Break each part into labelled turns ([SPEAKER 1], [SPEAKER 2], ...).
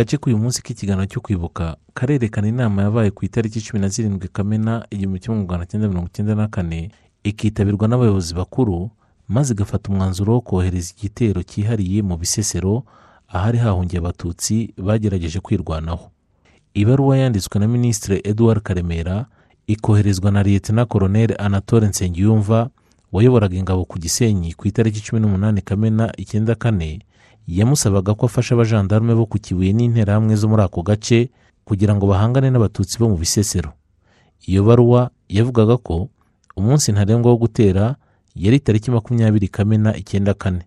[SPEAKER 1] agace k'uyu munsi k'ikiganiro cyo kwibuka karerekana inama yabaye ku itariki cumi na zirindwi kamena igihumbi kimwe magana cyenda mirongo icyenda na kane ikitabirwa n'abayobozi bakuru maze igafata umwanzuro wo kohereza igitero cyihariye mu bisesero ahari hahungiye abatutsi bagerageje kwirwanaho. Ibaruwa yanditswe na minisitiri edouard karemera ikoherezwa na liyetena koroneri anatole nsengiyumva wayoboraga ingabo ku gisenyi ku itariki cumi n'umunani kamena icyenda kane yamusabaga ko afasha abajandarume bo ku kibuye n'interahamwe zo muri ako gace kugira ngo bahangane n'abatutsi bo mu bisesero. Iyo baruwa yavugaga ko umunsi ntarengwa wo gutera yari tariki makumyabiri kamena icyenda kane.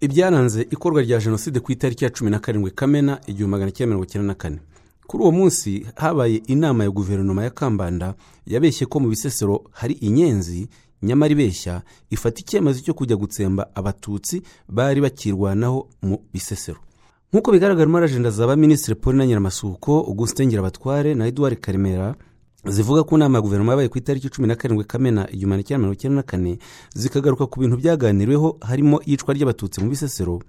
[SPEAKER 2] Ibyaranze ikorwa rya jenoside ku itariki ya cumi na karindwi kamena igihumbi magana cyenda mirongo icyenda na kane. Kuri uwo munsi habaye inama ya guverinoma ya kambanda yabeshye ko mu bisesero hari inyenzi nyamara ibeshya ifata icyemezo cyo kujya gutsemba abatutsi bari bakirwanaho mu bisesero. Nk'uko bigaragara muri ajenda za ba minisitiri paul na nyiramasuko augustin ngirabatware na edouard karemera zivuga ko inama ya guverinoma yabaye ku itariki cumi na karindwi kamena igihumbi cyenda mirongo icyenda na kane zikagaruka ku bintu byaganiriweho harimo iyicwa ry'abatutsi mu bisesero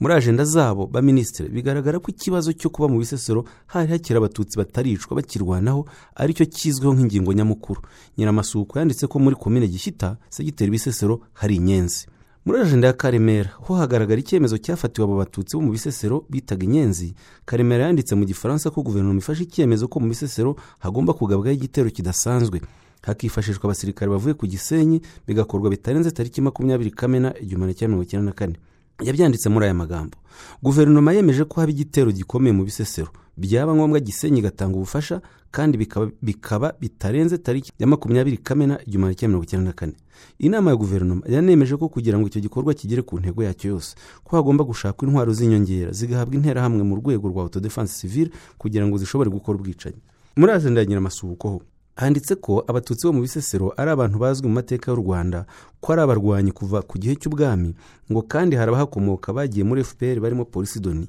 [SPEAKER 2] muri ajenda zabo ba minisitiri bigaragara ko ikibazo cyo kuba mu bisesero hari hakiri abatutsi bataricwa bakirwanaho ari cyo kizwiho nk'ingingo nyamukuru. Nyiramasuko yanditse ko muri komine gishyita segiteri bisesero hari inyenzi muri ajenda ya karemera ho hagaragara icyemezo cyafatiwe abo batutsi bo mu bisesero bitaga inyenzi karemera yanditse mu gifaransa ko guverinoma ifashe icyemezo ko mu bisesero hagomba kugabwaho igitero kidasanzwe. Hakifashishwa abasirikare bavuye ku gisenyi bigakorwa bitarenze tariki makumyabiri kamena igihumbi cyenda mirongo icyenda na kane. Yabyanditse muri aya magambo. Guverinoma yemeje ko haba igitero gikomeye mu bisesero. Byaba ngombwa gisenyi igatanga ubufasha kandi bikaba, bikaba bitarenze tariki ya makumyabiri kamena igihumbi cyenda mirongo icyenda na kane. Inama ya guverinoma yanemeje ko kugira ngo icyo gikorwa kigere ku ntego yacyo yose ko hagomba gushakwa intwaro z'inyongera zigahabwa interahamwe mu rwego rwa autodefense civile kugira ngo zishobore gukora ubwicanyi. Muri ajenda ya nyiramasuhuko ho handitse ko abatutsi bo mu bisesero ari abantu bazwi mu mateka y'u rwanda ko ari abarwanyi kuva ku gihe cy'ubwami ngo kandi hari abahakomoka bagiye muri fpr barimo polisi doni.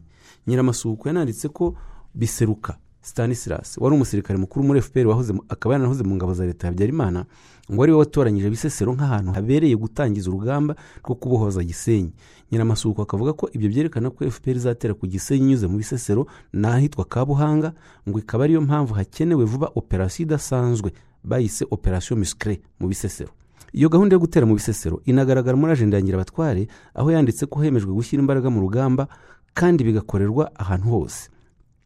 [SPEAKER 2] Nyiramasuhuko yananditse ko biseruka. Stanislas wari umusirikare mukuru muri fpr akaba yaranahoze mu ngabo za leta ya habyarimana ngo ari we watoranyije bisesero nk'ahantu habereye gutangiza urugamba rwo kubohoza gisenyi. Nyiramasuhuko akavuga ko ibyo byerekana ko fpr izatera ku gisenyi inyuze mu bisesero n'ahitwa kabuhanga ngo ikaba ariyo mpamvu hakenewe vuba operasiyo idasanzwe bayise operasiyo muscre mu bisesero. Iyo gahunda yo gutera mu bisesero inagaragara muri ajenda ya ngirabatware aho yanditse ko hemejwe gushyira imbaraga mu rugamba kandi bigakorerwa ahantu hose.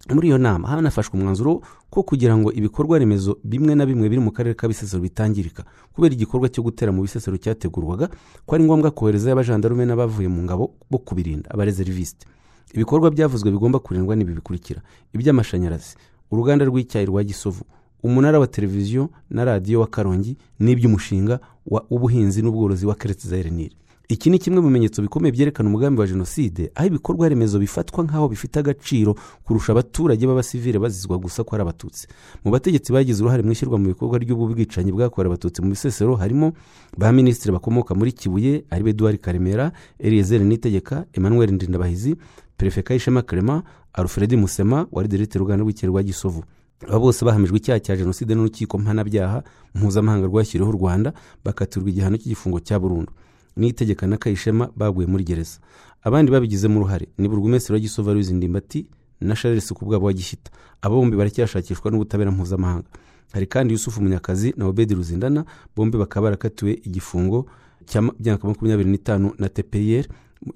[SPEAKER 2] Muri iyo nama hanafashwe umwanzuro ko kugira ngo ibikorwa remezo bimwe na bimwe biri mu karere ka bisesero bitangirika. Kubera igikorwa cyo gutera mu bisesero cyategurwaga ko ari ngombwa koherezayo abajandarume n'abavuye mu ngabo bo kubirinda abarezerivisite ibikorwa byavuzwe bigomba kurindwa n'ibi bikurikira. Iby'amashanyarazi uruganda rw'icyayi rwa gisovu umunara wa televiziyo na radiyo wa karongi n'iby'umushinga w'ubuhinzi n'ubworozi wa keretse za erenire iki ni kimwe mu bimenyetso bikomeye byerekana umugambi wa jenoside aho ibikorwa remezo bifatwa nk'aho bifite agaciro kurusha abaturage b'abasivile bazizwa gusa ko ari abatutsi. Mu bategetsi bagize uruhare mu ishyirwa mu bikorwa ry'ubu bwicanyi bwakorewe abatutsi mu bisesero harimo ba minisitiri bakomoka muri kibuye ari eduard karemera eliezer nitegeka emmanuel ndindabahizi perefe kayishema clement alfred musema wari diregiteri uruganda rw'ikirere rwa gisovu. Aba bose bahamijwe icyaha cya jenoside n'urukiko mpanabyaha mpuzamahanga rwashyiriweho u rwanda bakatirwa igihano cy'igifungo cya burundu. N'itegeka na kayishema baguye muri gereza. Abandi babigizemo uruhare ni burugumesitiri wa gisovu aloyizi ndimbati na charles kubwabo wa gishyita aba bombi baracyashakishwa n'ubutabera mpuzamahanga. Hari kandi yusufu munyakazi na obedi ruzindana bombi bakaba barakatiwe igifungo cy'imyaka makumyabiri n'itanu na tpr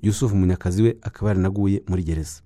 [SPEAKER 2] yusufu munyakazi we akaba yaranaguye muri gereza.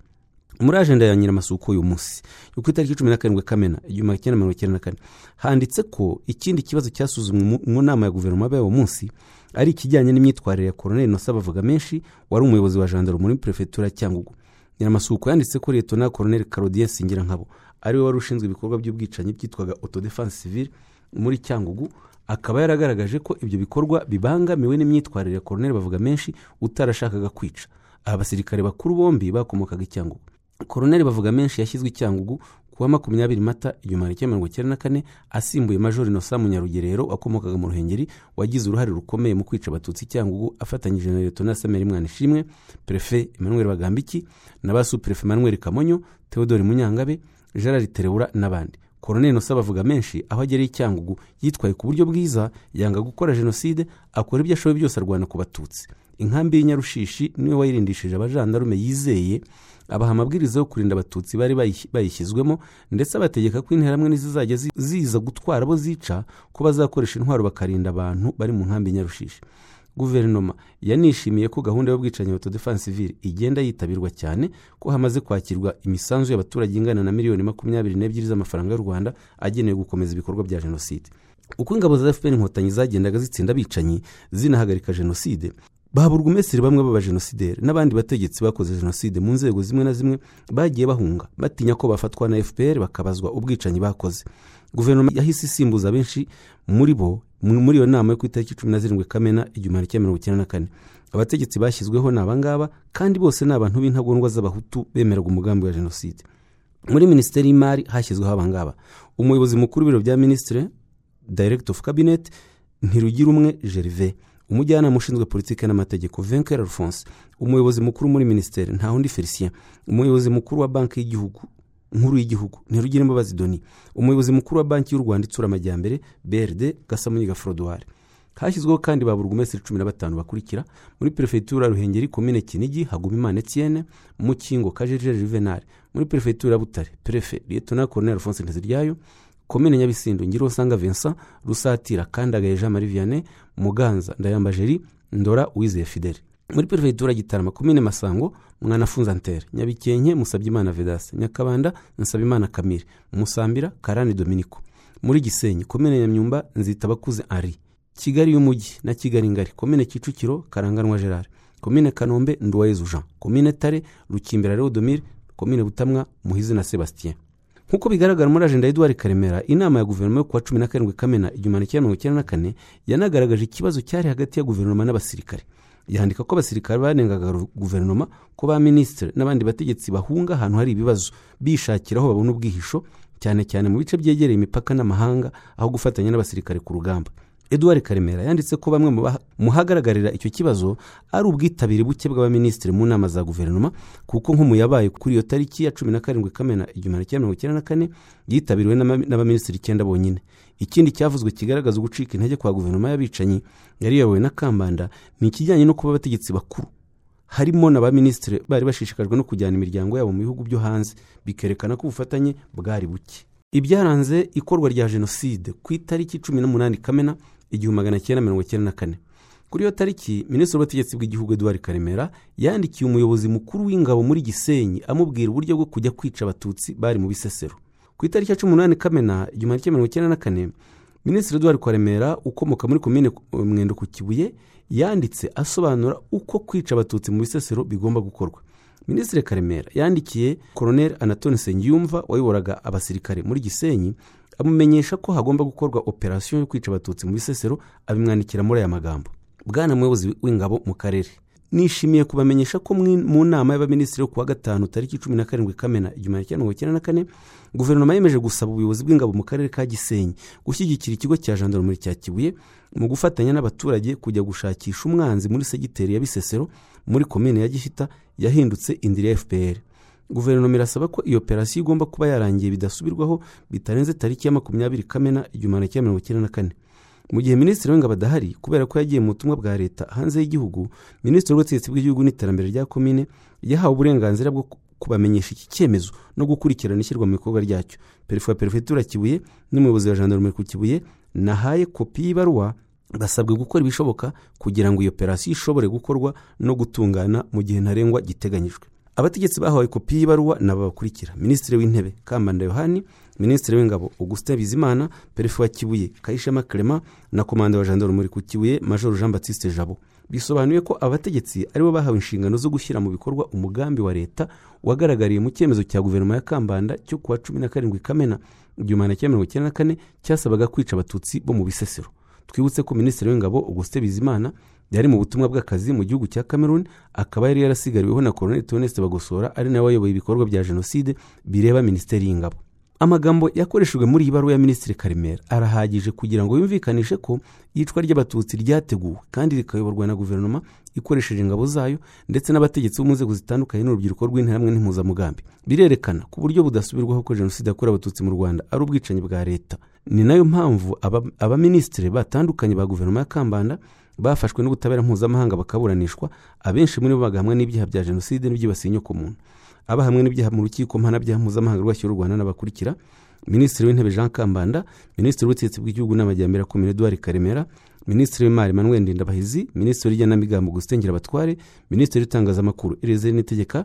[SPEAKER 2] Muri ajenda ya nyiramasuko uyu munsi yo ku itariki cumi na karindwi kamena igihumbi magana cyenda mirongo icyenda na kane handitse ko ikindi kibazo cyasuzumwe mu- nama ya guverinoma yabaye uwo munsi ari ikijyanye n'imyitwarire ya koroneli nosa bavuga menshi wari umuyobozi wa jandaru muri perefegitura ya cyangugu. Nyiramasuko yanditse ko leta na koroneli karodiye singirankabo ari we wari ushinzwe ibikorwa by'ubwicanyi byitwaga autodefense civile muri cyangugu akaba yaragaragaje ko ibyo bikorwa bibangamiwe n'imyitwarire ya koroneli bavuga menshi utarashakaga kwica. Aba basirikare bakuru bombi bakomokaga i cyangugu. Koroneli bavuga menshi yashyizwe i cyangugu kuwa makumyabiri mata igihumbi cyenda mirongo icyenda na kane asimbuye majori nosa munyarugerero wakomokaga mu ruhengeri wagize uruhare rukomeye mu kwica abatutsi cyangugu afatanyije na leta sameri mwana ishimwe perefe emmanuel bagambiki na ba superefe emmanuel kamonyo theodore munyangabe gerard terebura n'abandi. Koroneli nosaba avuga menshi aho agereye icyangugu yitwaye ku buryo bwiza yanga gukora jenoside akora ibyo ashoboye byose arwana ku batutsi. Inkambi y'inyarushishi ni we wayirindishije abajandarume yizeye abaha amabwiriza yo kurinda abatutsi bari bayi- bayishyizwemo ndetse abategeka ko interahamwe nizizajya zi- ziza gutwara abo zica ko bazakoresha intwaro bakarinda abantu bari mu nkambi y'inyarushishi guverinoma yanishimiye ko gahunda y'ubwicanyi ya defense civile igenda yitabirwa cyane ko hamaze kwakirwa imisanzu y'abaturage ingana na miliyoni makumyabiri n'ebyiri z'amafaranga y'u rwanda agenewe gukomeza ibikorwa bya jenoside. Uko ingabo za fpr inkotanyi zagendaga zitsinda abicanyi zinahagarika jenoside. Baburugumesiri bamwe b'abajenosideri n'abandi bategetsi bakoze jenoside mu nzego zimwe na zimwe bagiye bahunga batinya ko bafatwa na fpr bakabazwa ubwicanyi bakoze. Guverinoma yahise isimbuza benshi muri bo mu- muri iyo nama yo ku itariki cumi na zirindwi kamena igihumbi kimwe mirongo icyenda na kane. Abategetsi bashyizweho ni abangaba kandi bose ni abantu b'intagondwa z'abahutu bemeraga umugambi wa jenoside. Muri minisiteri y'imari hashyizweho abangaba. Umuyobozi mukuru w'ibiro bya minisitiri director of cabinet ntirugira umwe gervais. Umujyanama ushinzwe politiki n'amategeko venker alphonse umuyobozi mukuru muri minisiteri ntawundi felicien umuyobozi mukuru wa banki y'igihugu nkuru y'igihugu ntirugira imbabazi doni umuyobozi mukuru wa banki y'u rwanda itsura amajyambere brd gasamunyiga frodoire hashyizweho kandi ba burugumesitiri cumi na batanu bakurikira muri perefegitura ruhengeri komine kinigi hagumimana etienne mukingo kajejeje juvenal muri perefegitura butare perefe liyetona koronel alphonse nteziryayo komine nyabisindu ngirosanga vincent rusatira kandagaye jean marie vianney muganza ndayambajeri ndora uwizeye fidele. Muri perefegitura gitarama komine masango mwanafunza ntere nyabikenke musabyimana vedase nyakabanda nsabimana kamire musambira karani dominiko muri gisenyi komine nyamyumba nzitabakuze henri kigali y'umujyi na kigali ngari komine kicukiro karanganwa gerard. Komine kanombe nduwayezu jean komine tare rukimbira leodomire komine butamwa muhizi na sebastien nk'uko bigaragara muri ajenda y'eduwari karemera inama ya guverinoma yo kuwa cumi na karindwi kamena igihumbi kimwe mirongo icyenda na kane yanagaragaje ikibazo cyari hagati ya guverinoma n'abasirikare. Yandika ko abasirikare banengaga guverinoma ko ba minisitiri n'abandi bategetsi bahunga ahantu hari ibibazo. Bishakira aho babona ubwihisho cyane cyane mu bice byegereye imipaka n'amahanga aho gufatanya n'abasirikare ku rugamba. Eduwari karemera yanditse ko bamwe mu hagaragarira icyo kibazo ari ubwitabire buke bw'abaminisitiri mu nama za guverinoma kuko nko mu yabaye kuri iyo tariki ya cumi na karindwi kamena igihumbi kimwe mirongo icyenda na kane yitabiriwe n'abaminisitiri icyenda bonyine. Ikindi cyavuzwe kigaragaza ugucika intege kwa guverinoma y'abicanyi yari iyobowe na kambanda ni ikijyanye no kuba abategetsi bakuru. Harimo na ba minisitiri bari bashishikajwe no kujyana imiryango yabo mu bihugu byo hanze bikerekana ko ubufatanye bwari buke. Ibyaranze ikorwa rya jenoside ku itariki cumi n'umunani kamena igihumbi magana cyenda mirongo icyenda na kane kuri iyo tariki minisitiri w'ubutegetsi bw'igihugu eduard karemera yandikiye umuyobozi mukuru w'ingabo muri gisenyi amubwira uburyo bwo kujya kwica abatutsi bari mu bisesero. Ku itariki ya cumi n'umunani kamena igihumbi kimwe mirongo icyenda na kane minisitiri eduard karemera ukomoka muri komine mwendo ku kibuye yanditse asobanura uko kwica abatutsi mu bisesero bigomba gukorwa. Minisitiri karemera yandikiye koroneli anatole nsengiyumva wayoboraga abasirikare muri gisenyi amumenyesha ko hagomba gukorwa operasiyo yo kwica abatutsi mu bisesero abimwandikira muri aya magambo. Bwana muyobozi w'ingabo mu karere. Nishimiye kubamenyesha ko mu nama y'abaminisitiri yo kuwa gatanu tariki cumi na karindwi kamena igihumbi kimwe mirongo icyenda na kane guverinoma yemeje gusaba ubuyobozi bw'ingabo mu karere ka gisenyi gushyigikira ikigo cya jandarumuri cya kibuye mu gufatanya n'abaturage kujya gushakisha umwanzi muri segiteri ya bisesero muri komine ya gihita yahindutse indiri ya fpr guverinoma irasaba ko iyo operasiyo igomba kuba yarangiye bidasubirwaho bitarenze tariki ya makumyabiri kamena igihumbi kimwe mirongo icyenda na kane. Mu gihe minisitiri w'ingabo adahari kubera ko yagiye mu butumwa bwa leta hanze y'igihugu minisitiri w'ubutegetsi bw'igihugu n'iterambere rya komine yahawe uburenganzira bwo ku- kubamenyesha iki cyemezo no gukurikirana ishyirwa mu bikorwa ryacyo. Perefe wa perefegitura kibuye n'umuyobozi wa jandarumeri ku kibuye nahaye kopi y'ibaruwa basabwe gukora ibishoboka kugira ngo iyo operasiyo ishobore gukorwa no gutungana mu gihe ntarengwa giteganyijwe. Abategetsi bahawe kopi y'ibaruwa ni aba bakurikira minisitiri w'intebe kambanda yohani minisitiri w'ingabo augustin bizimana perefe wa kibuye kayishema clement na komanda wa jandarumuri ku kibuye major jean baptiste jabo. Bisobanuye ko abategetsi ari bo bahawe inshingano zo gushyira mu bikorwa umugambi wa leta wagaragariye mu cyemezo cya guverinoma ya kambanda cyo kuwa cumi na karindwi kamena igihumbi kimwe mirongo icyenda na kane cyasabaga kwica abatutsi bo mu bisesero. Twibutse ko minisitiri w'ingabo augustin bizimana yari mu butumwa bw'akazi mu gihugu cya cameroon akaba yari yarasigariweho na colonel toneste bagosora ari nawe wayoboye ibikorwa bya jenoside bireba minisiteri y'ingabo. Amagambo yakoreshejwe muri iyi baruwa ya minisitiri karemera. Arahagije kugira ngo yumvikanishe ko iyicwa ry'abatutsi ryateguwe kandi rikayoborwa na guverinoma ikoresheje ingabo zayo ndetse n'abategetsi bo mu nzego zitandukanye n'urubyiruko rw'interahamwe n'impuzamugambi. Birerekana ku buryo budasubirwaho ko jenoside yakorewe abatutsi mu rwanda ari ubwicanyi bwa leta. Ni na yo mpamvu aba- abaminisitiri batandukanye ba guverinoma ya kambanda bafashwe n'ubutabera mpuzamahanga bakaburanishwa abenshi muri bo bagahamwa n'ibyaha bya jenoside n'ibyibasiye inyokomuntu abahamwe n'ibyaha mu rukiko mpanabyaha mpuzamahanga rwashyiriweho u rwanda n'abakurikira minisitiri w'intebe jean kambanda minisitiri w'ubutegetsi bw'igihugu n'amajyambere akomeye eduard karemera minisitiri w'imari manuel ndindabahizi minisitiri w'igenamigambo gustin ngirabatware minisitiri w'itangazamakuru eliezer nitegeka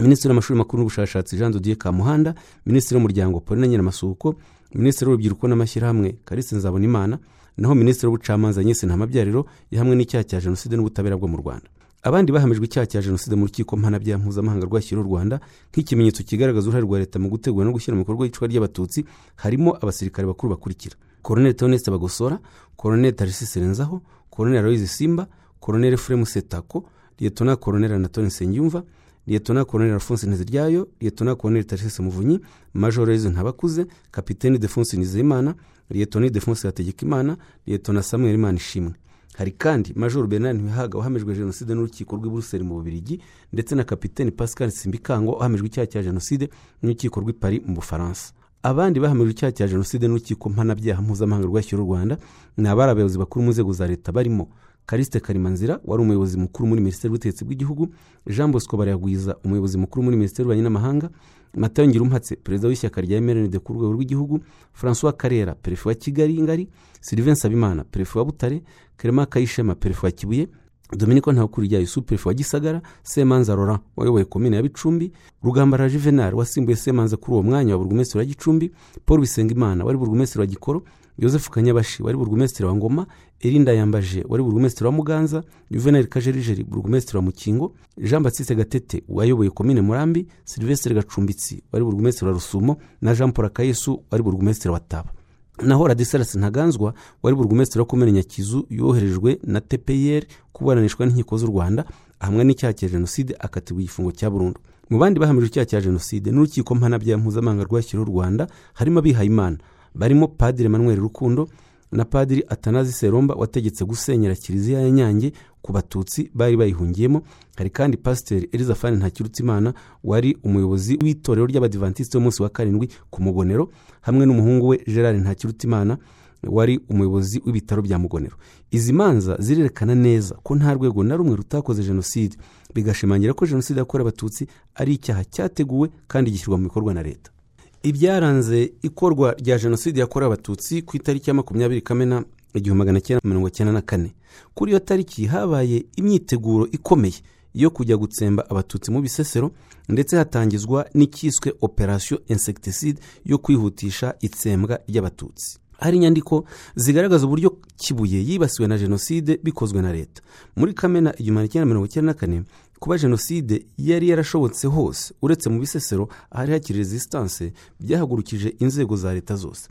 [SPEAKER 2] minisitiri w'amashuri makuru n'ubushakashatsi jean dodier kamuhanda minisitiri w'umuryango pauline nyiramasuhuko minisitiri w'urubyiruko n'amashyirahamwe kalise nzabonimana naho minisitiri w'ubucamanza agnes ntamabyariro yahamwe n'icyaha cya jenoside n'ubutabera bwo mu rwanda. Abandi bahamijwe icyaha cya jenoside mu rukiko mpanabyaha mpuzamahanga rwashyiriweho u rwanda nk'ikimenyetso kigaragaza uruhare rwa leta mu gutegura no gushyira mu bikorwa iyicwa ry'abatutsi harimo abasirikare bakuru bakurikira koroneli theoneste bagosora koroneli tarisisi renzaho koroneli aloyizi simba koroneli efuremu setako liyetona koroneli anatole nsengiyumva liyetona koroneli alphonse nteziryayo liyetona koroneli tarisisi muvunyi majoro yezu ntabakuze kapiteni defonse nizeyimana liyetona defonse hategekimana liyetona samuel imana ishimwe. Hari kandi majoro bernard ntibihaga wahamijwe jenoside n'urukiko rw'i buruseli mu bubirigi ndetse na kapiteni pascal simbikango wahamijwe icyaha cya jenoside n'urukiko rw'i paris mu bufaransa. Abandi bahamijwe icyaha cya jenoside n'urukiko mpanabyaha mpuzamahanga rwashyiriweho u rwanda ni abari abayobozi bakuru mu nzego za leta barimo karisite karimanzira wari umuyobozi mukuru muri minisiteri y'ubutegetsi bw'igihugu jean bosco barayagwiza umuyobozi mukuru muri minisiteri y'ububanyi n'amahanga matayo ngirumpatse perezida w'ishyaka rya mrnd ku rwego rw'igihugu francois karera perefe wa kigali ngari sylvain nsabimana perefe wa butare clement kayishema perefe wa kibuye dominiko ntawukurirya yusu perefe wa gisagara semanza laurent wayoboye komine ya bicumbi rugambara juvenal wasimbuye semanza kuri uwo mwanya wa burugumesitiri wa gicumbi paul bisengimana wari burugumesitiri wa gikoro yosefu kanyabashi wari burugumesitiri wa ngoma erinda yambaje wari burugumesitiri wa muganza juvenal kajerijeri burugumesitiri wa mukingo jean batiste gatete wayoboye komine murambi silvestre gacumbitsi wari burugumesitiri wa rusumo na jean paul akayesu wari burugumesitiri wa taba. Naho radisalasi ntaganzwa wari burugumesitiri wa komine nyakizu yoherejwe na tpr kuburanishwa n'inkiko z'u rwanda ahamwa n'icyaha cya jenoside akatirwa igifungo cya burundu. Mu bandi bahamijwe icyaha cya jenoside n'urukiko mpanabyaha mpuzamahanga rwashyiriweho u rwanda harimo abihayimana. Barimo padiri manuel rukundo na padiri atanazi seromba wategetse gusenyera kiliziya ya nyange ku batutsi bari bayihungiyemo. Hari kandi pasiteri elizafani ntakirutimana wari umuyobozi w'itorero ry'abadivantisite w'umunsi wa karindwi ku mugonero hamwe n'umuhungu we gerard ntakirutimana wari umuyobozi w'ibitaro bya mugonero. Izi manza zirerekana neza ko nta rwego na rumwe rutakoze jenoside. Bigashimangira ko jenoside yakorewe abatutsi ari icyaha cyateguwe kandi gishyirwa mu bikorwa na leta. Ibyaranze ikorwa rya jenoside yakorewe abatutsi ku itariki ya makumyabiri kamena igihumbi magana cyenda mirongo cyenda na kane. Kuri iyo tariki habaye imyiteguro ikomeye yo kujya gutsemba abatutsi mu bisesero ndetse hatangizwa n'icyiswe operasiyo insecticide yo kwihutisha itsembwa ry'abatutsi. Hari inyandiko zigaragaza uburyo kibuye yibasiwe na jenoside bikozwe na leta. Muri kamena igihumbi magana cyenda mirongo icyenda na kane kuba jenoside yari yarashobotse hose uretse mu bisesero ahari hakiri resistance byahagurukije inzego za leta zose.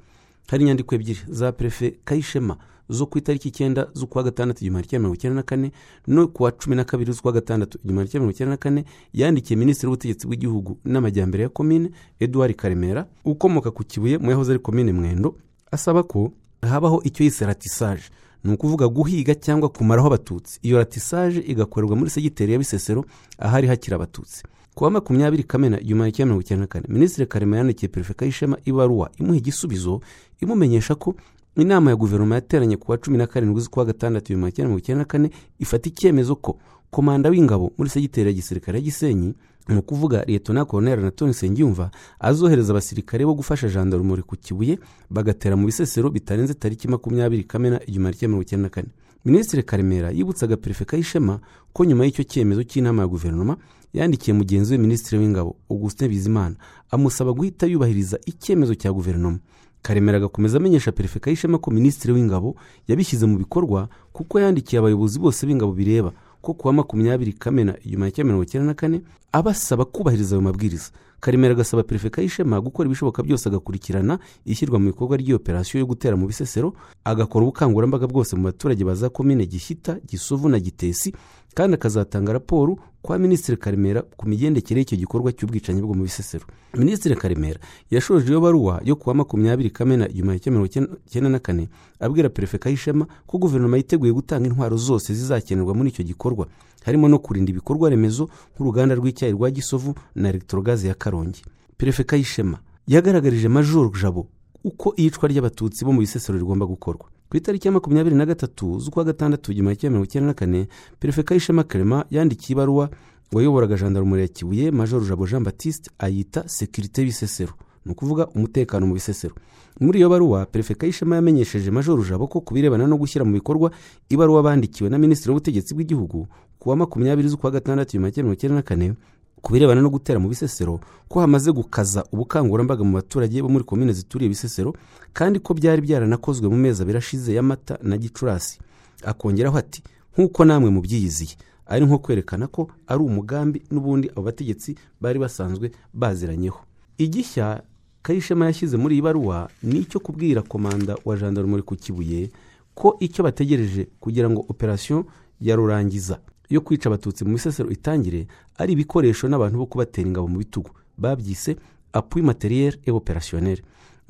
[SPEAKER 2] Hari inyandiko ebyiri za perefe kayishema zo ku itariki icyenda z'ukwa gatandatu igihumbi cyenda mirongo icyenda na kane no ku wa cumi na kabiri z'ukwa gatandatu igihumbi cyenda mirongo icyenda na kane yandikiye minisitiri w'ubutegetsi bw'igihugu n'amajyambere ya komine eduard karemera ukomoka ku kibuye mu yahoze ari komine mwendo asaba ko habaho icyo yise ratisaje ni ukuvuga guhiga cyangwa kumaraho abatutsi. Iyo ratisaje igakorerwa muri segiteri ya bisesero ahari hakiri abatutsi. Ku wa makumyabiri kamena igihumbi cyenda mirongo icyenda na kane minisitiri karema yandikiye perefe kayishema ibaruwa imuha igisubizo imumenyesha ko inama ya guverinoma yateranye ku wa cumi na karindwi z'ukwa gatandatu igihumbi cyenda mirongo icyenda na kane ifata icyemezo ko komanda w'ingabo muri segiteri ya gisirikare ya gisenyi ni ukuvuga liyetona koroneri anatoni nsengiyumva azohereza abasirikare bo gufasha jandarumuri ku kibuye bagatera mu bisesero bitarenze tariki makumyabiri kamena igihumbi cyenda mirongo icyenda na kane. Minisitiri karemera yibutsaga perefe kayishema ko nyuma y'icyo cyemezo cy'inama ya guverinoma yandikiye mugenzi we minisitiri w'ingabo augustin bizimana amusaba guhita yubahiriza icyemezo cya guverinoma. Karemera agakomeza amenyesha perefe kayishema ko minisitiri w'ingabo yabishyize mu bikorwa kuko yandikiye abayobozi bose b'ingabo bireba ko kuwa makumyabiri kamena magana cyenda mirongo icyenda na kane abasaba kubahiriza ayo mabwiriza. Karemera agasaba perefe kayishema gukora ibishoboka byose agakurikirana ishyirwa mu bikorwa ry'iyo operasiyo yo gutera mu bisesero agakora ubukangurambaga bwose mu baturage baza komine gishyita gisovu na gitesi kandi akazatanga raporo kwa minisitiri karemera ku migendekere y'icyo gikorwa cy'ubwicanyi bwo mu bisesero. Minisitiri karemera yashoje iyo baruwa yo kuwa makumyabiri kamena igihumbi kimwe mirongo icyenda na kane abwira perefe kayishema ko guverinoma yiteguye gutanga intwaro zose zizakenerwa muri icyo gikorwa harimo no kurinda ibikorwa remezo nk'uruganda rw'icyayi rwa gisovu na elegitorogaze ya karongi. Perefe kayishema yagaragarije majoro jabo uko iyicwa ry'abatutsi bo mu bisesero rigomba gukorwa. Ku itariki ya makumyabiri na gatatu z'ukwa gatandatu igihumbi kimwe mirongo icyenda na kane perefe kayishema karema yandikiye ibaruwa wayoboraga jandarumuri ya kibuye majoro jabo jean batiste ayita sekirite y'ibisesero ni ukuvuga umutekano mu bisesero. Muri iyo baruwa perefe kayishema yamenyesheje majoro jabo ko ku birebana no gushyira mu bikorwa ibaruwa bandikiwe na minisitiri w'ubutegetsi bw'igihugu ku wa makumyabiri z'ukwa gatandatu igihumbi kimwe mirongo icyenda na kane ku birebana no gutera mu bisesero ko hamaze gukaza ubukangurambaga mu baturage bo muri komine zituriye ibisesero kandi ko byari byaranakozwe mu mezi abiri ashize y'amata na gicurasi. Akongeraho ati nk'uko namwe mubyiyiziye ari nko kwerekana ko ari umugambi n'ubundi abo bategetsi bari basanzwe baziranyeho. Igishya kayishema yashyize muri iyi baruwa ni icyo kubwira komanda wa jandarumuri ku kibuye ko icyo bategereje kugira ngo operasiyo ya rurangiza yo kwica abatutsi mu misesero itangire ari ibikoresho n'abantu bo kubatera ingabo mu bitugu. Babyise apui materiel et operationnel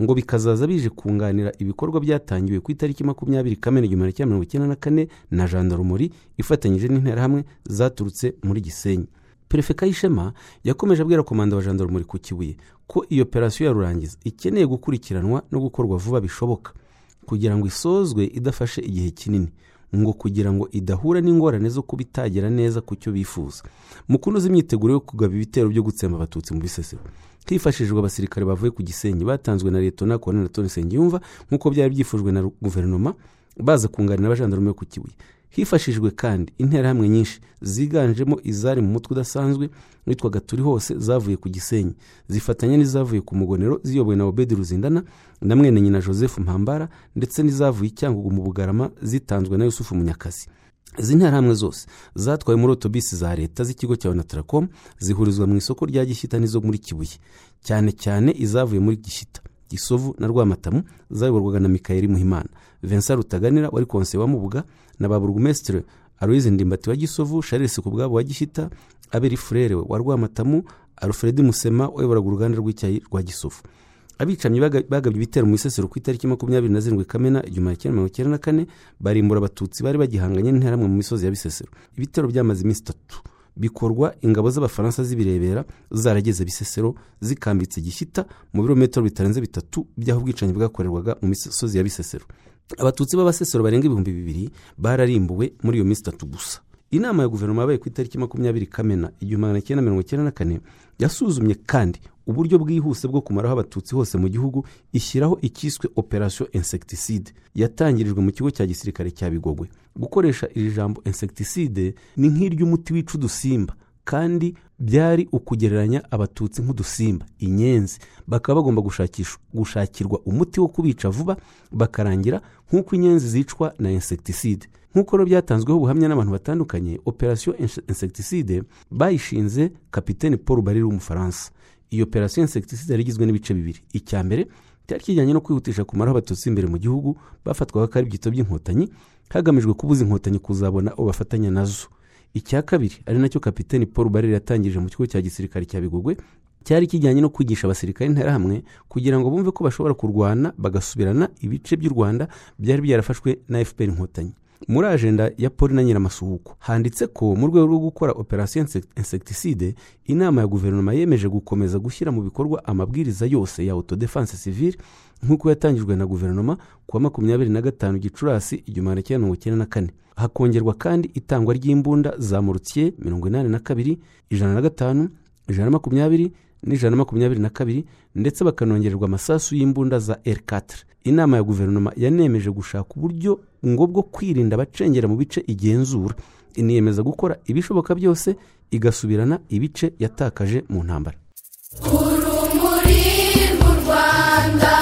[SPEAKER 2] ngo bikazaza bije kunganira ibikorwa byatangiwe ku itariki makumyabiri kamena igihumbi kimwe mirongo icyenda na kane na jandarumuri ifatanyije n'interahamwe zaturutse muri gisenyi. Perefe kayishema yakomeje abwira komanda wa jandarumuri ku kibuye ko iyo operasiyo ya rurangiza ikeneye gukurikiranwa no gukorwa vuba bishoboka. Kugira ngo isozwe idafashe igihe kinini. Ngo kugira ngo idahura n'ingorane zo kuba itagera neza ku cyo bifuza. Mu kunoza imyiteguro yo kugaba ibitero byo gutsemba abatutsi mu bisesero. Hifashishijwe abasirikare bavuye ku gisenyi batanzwe na leta na koloneli toni nsengiyumva nk'uko byari byifujwe na guverinoma baza kunganira abajandarume ku kibuye. Hifashishijwe kandi interahamwe nyinshi ziganjemo izari mu mutwe udasanzwe witwaga turi hose zavuye ku gisenyi. Zifatanya n'izavuye ku mugonero ziyobowe na obedi ruzindana na mwene nyina joseph mpambara ndetse n'izavuye icyangugu mu bugarama zitanzwe na yusufu munyakazi. Izi nterahamwe zose zatwawe muri otobisi za leta z'ikigo cya onataracom zihurizwa mu isoko rya gishyita n'izo muri kibuye. Cyane cyane izavuye muri gishyita gisovu na rwamatamu zayoborwaga na mikayeli muhimana. Vincent rutaganira wari konse wa mubuga na ba burugumesitire aloyize ndimbati wa gisovu charles ku bwabo wa gishyita aberi furere wa rwamatamu alfred musema wayoboraga uruganda rw'icyayi rwa gisovu. Abicanyi bagabye ibitero mu isesero ku itariki makumyabiri na zirindwi kamena igihumbi kimwe mirongo icyenda na kane barimbura abatutsi bari bagihanganye n'interahamwe mu misozi ya bisesero. Ibitero byamaze iminsi itatu. Bikorwa ingabo z'abafaransa zibirebera zarageze bisesero zikambitse gishyita mu birometero bitarenze bitatu by'aho ubwicanyi bwakorerwaga mu misozi ya bisesero. Abatutsi b'abasesero barenga ibihumbi bibiri bararimbuwe muri iyo minsi itatu gusa. Inama ya guverinoma yabaye ku itariki makumyabiri kamena igihumbi magana cyenda mirongo icyenda na kane yasuzumye kandi uburyo bwihuse bwo kumaraho abatutsi hose mu gihugu ishyiraho icyiswe operasiyo insecticide yatangirijwe mu kigo cya gisirikare cya bigogwe. Gukoresha iri jambo insecticide ni nk'iry'umuti wica udusimba kandi byari ukugereranya abatutsi nk'udusimba inyenzi. Bakaba bagomba gushakirwa umuti wo kubica vuba bakarangira nk'uko inyenzi zicwa na insecticide. Nk'uko rero byatanzweho ubuhamya n'abantu batandukanye operasiyo insecticide bayishinze kapitene paul barire w'umufaransa. Iyi operasiyo insecticide yari igizwe n'ibice bibiri. Icya mbere cyari kijyanye no kwihutisha kumaraho abatutsi imbere mu gihugu bafatwaga ko ari ibyito by'inkotanyi hagamijwe kubuza inkotanyi kuzabona uwo bafatanya na zo. Icya kabiri ari na cyo kapitene paul barire yatangije mu kigo cya gisirikare cya bigogwe cyari kijyanye no kwigisha abasirikare interahamwe kugira ngo bumve ko bashobora kurwana bagasubirana ibice by'u rwanda byari byarafashwe na fpr inkotanyi. Muri ajenda ya paul na nyiramasuhuko handitse ko mu rwego rwo gukora operasiyo insecticide inama ya guverinoma yemeje gukomeza gushyira mu bikorwa amabwiriza yose ya autodefense civile nk'uko yatangijwe na guverinoma ku wa makumyabiri na gatanu gicurasi igihumbi cyenda mirongo icyenda na kane. Hakongerwa kandi itangwa ry'imbunda za morutiye mirongo inani na kabiri ijana na gatanu ijana na makumyabiri n'ijana na makumyabiri na kabiri ndetse bakanongererwa amasasu y'imbunda za r4 inama ya guverinoma yanemeje gushaka uburyo ngo bwo kwirinda abacengera mu bice igenzura. Iniyemeza gukora ibishoboka byose igasubirana ibice yatakaje mu ntambara.
[SPEAKER 3] Urumuri rw'u rwanda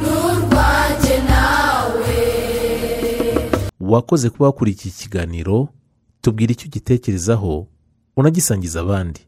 [SPEAKER 3] n'urwanjye nawe.
[SPEAKER 1] Wakoze kuba wakurikiye ikiganiro tubwira icyo ugitekerezaho unagisangiza abandi.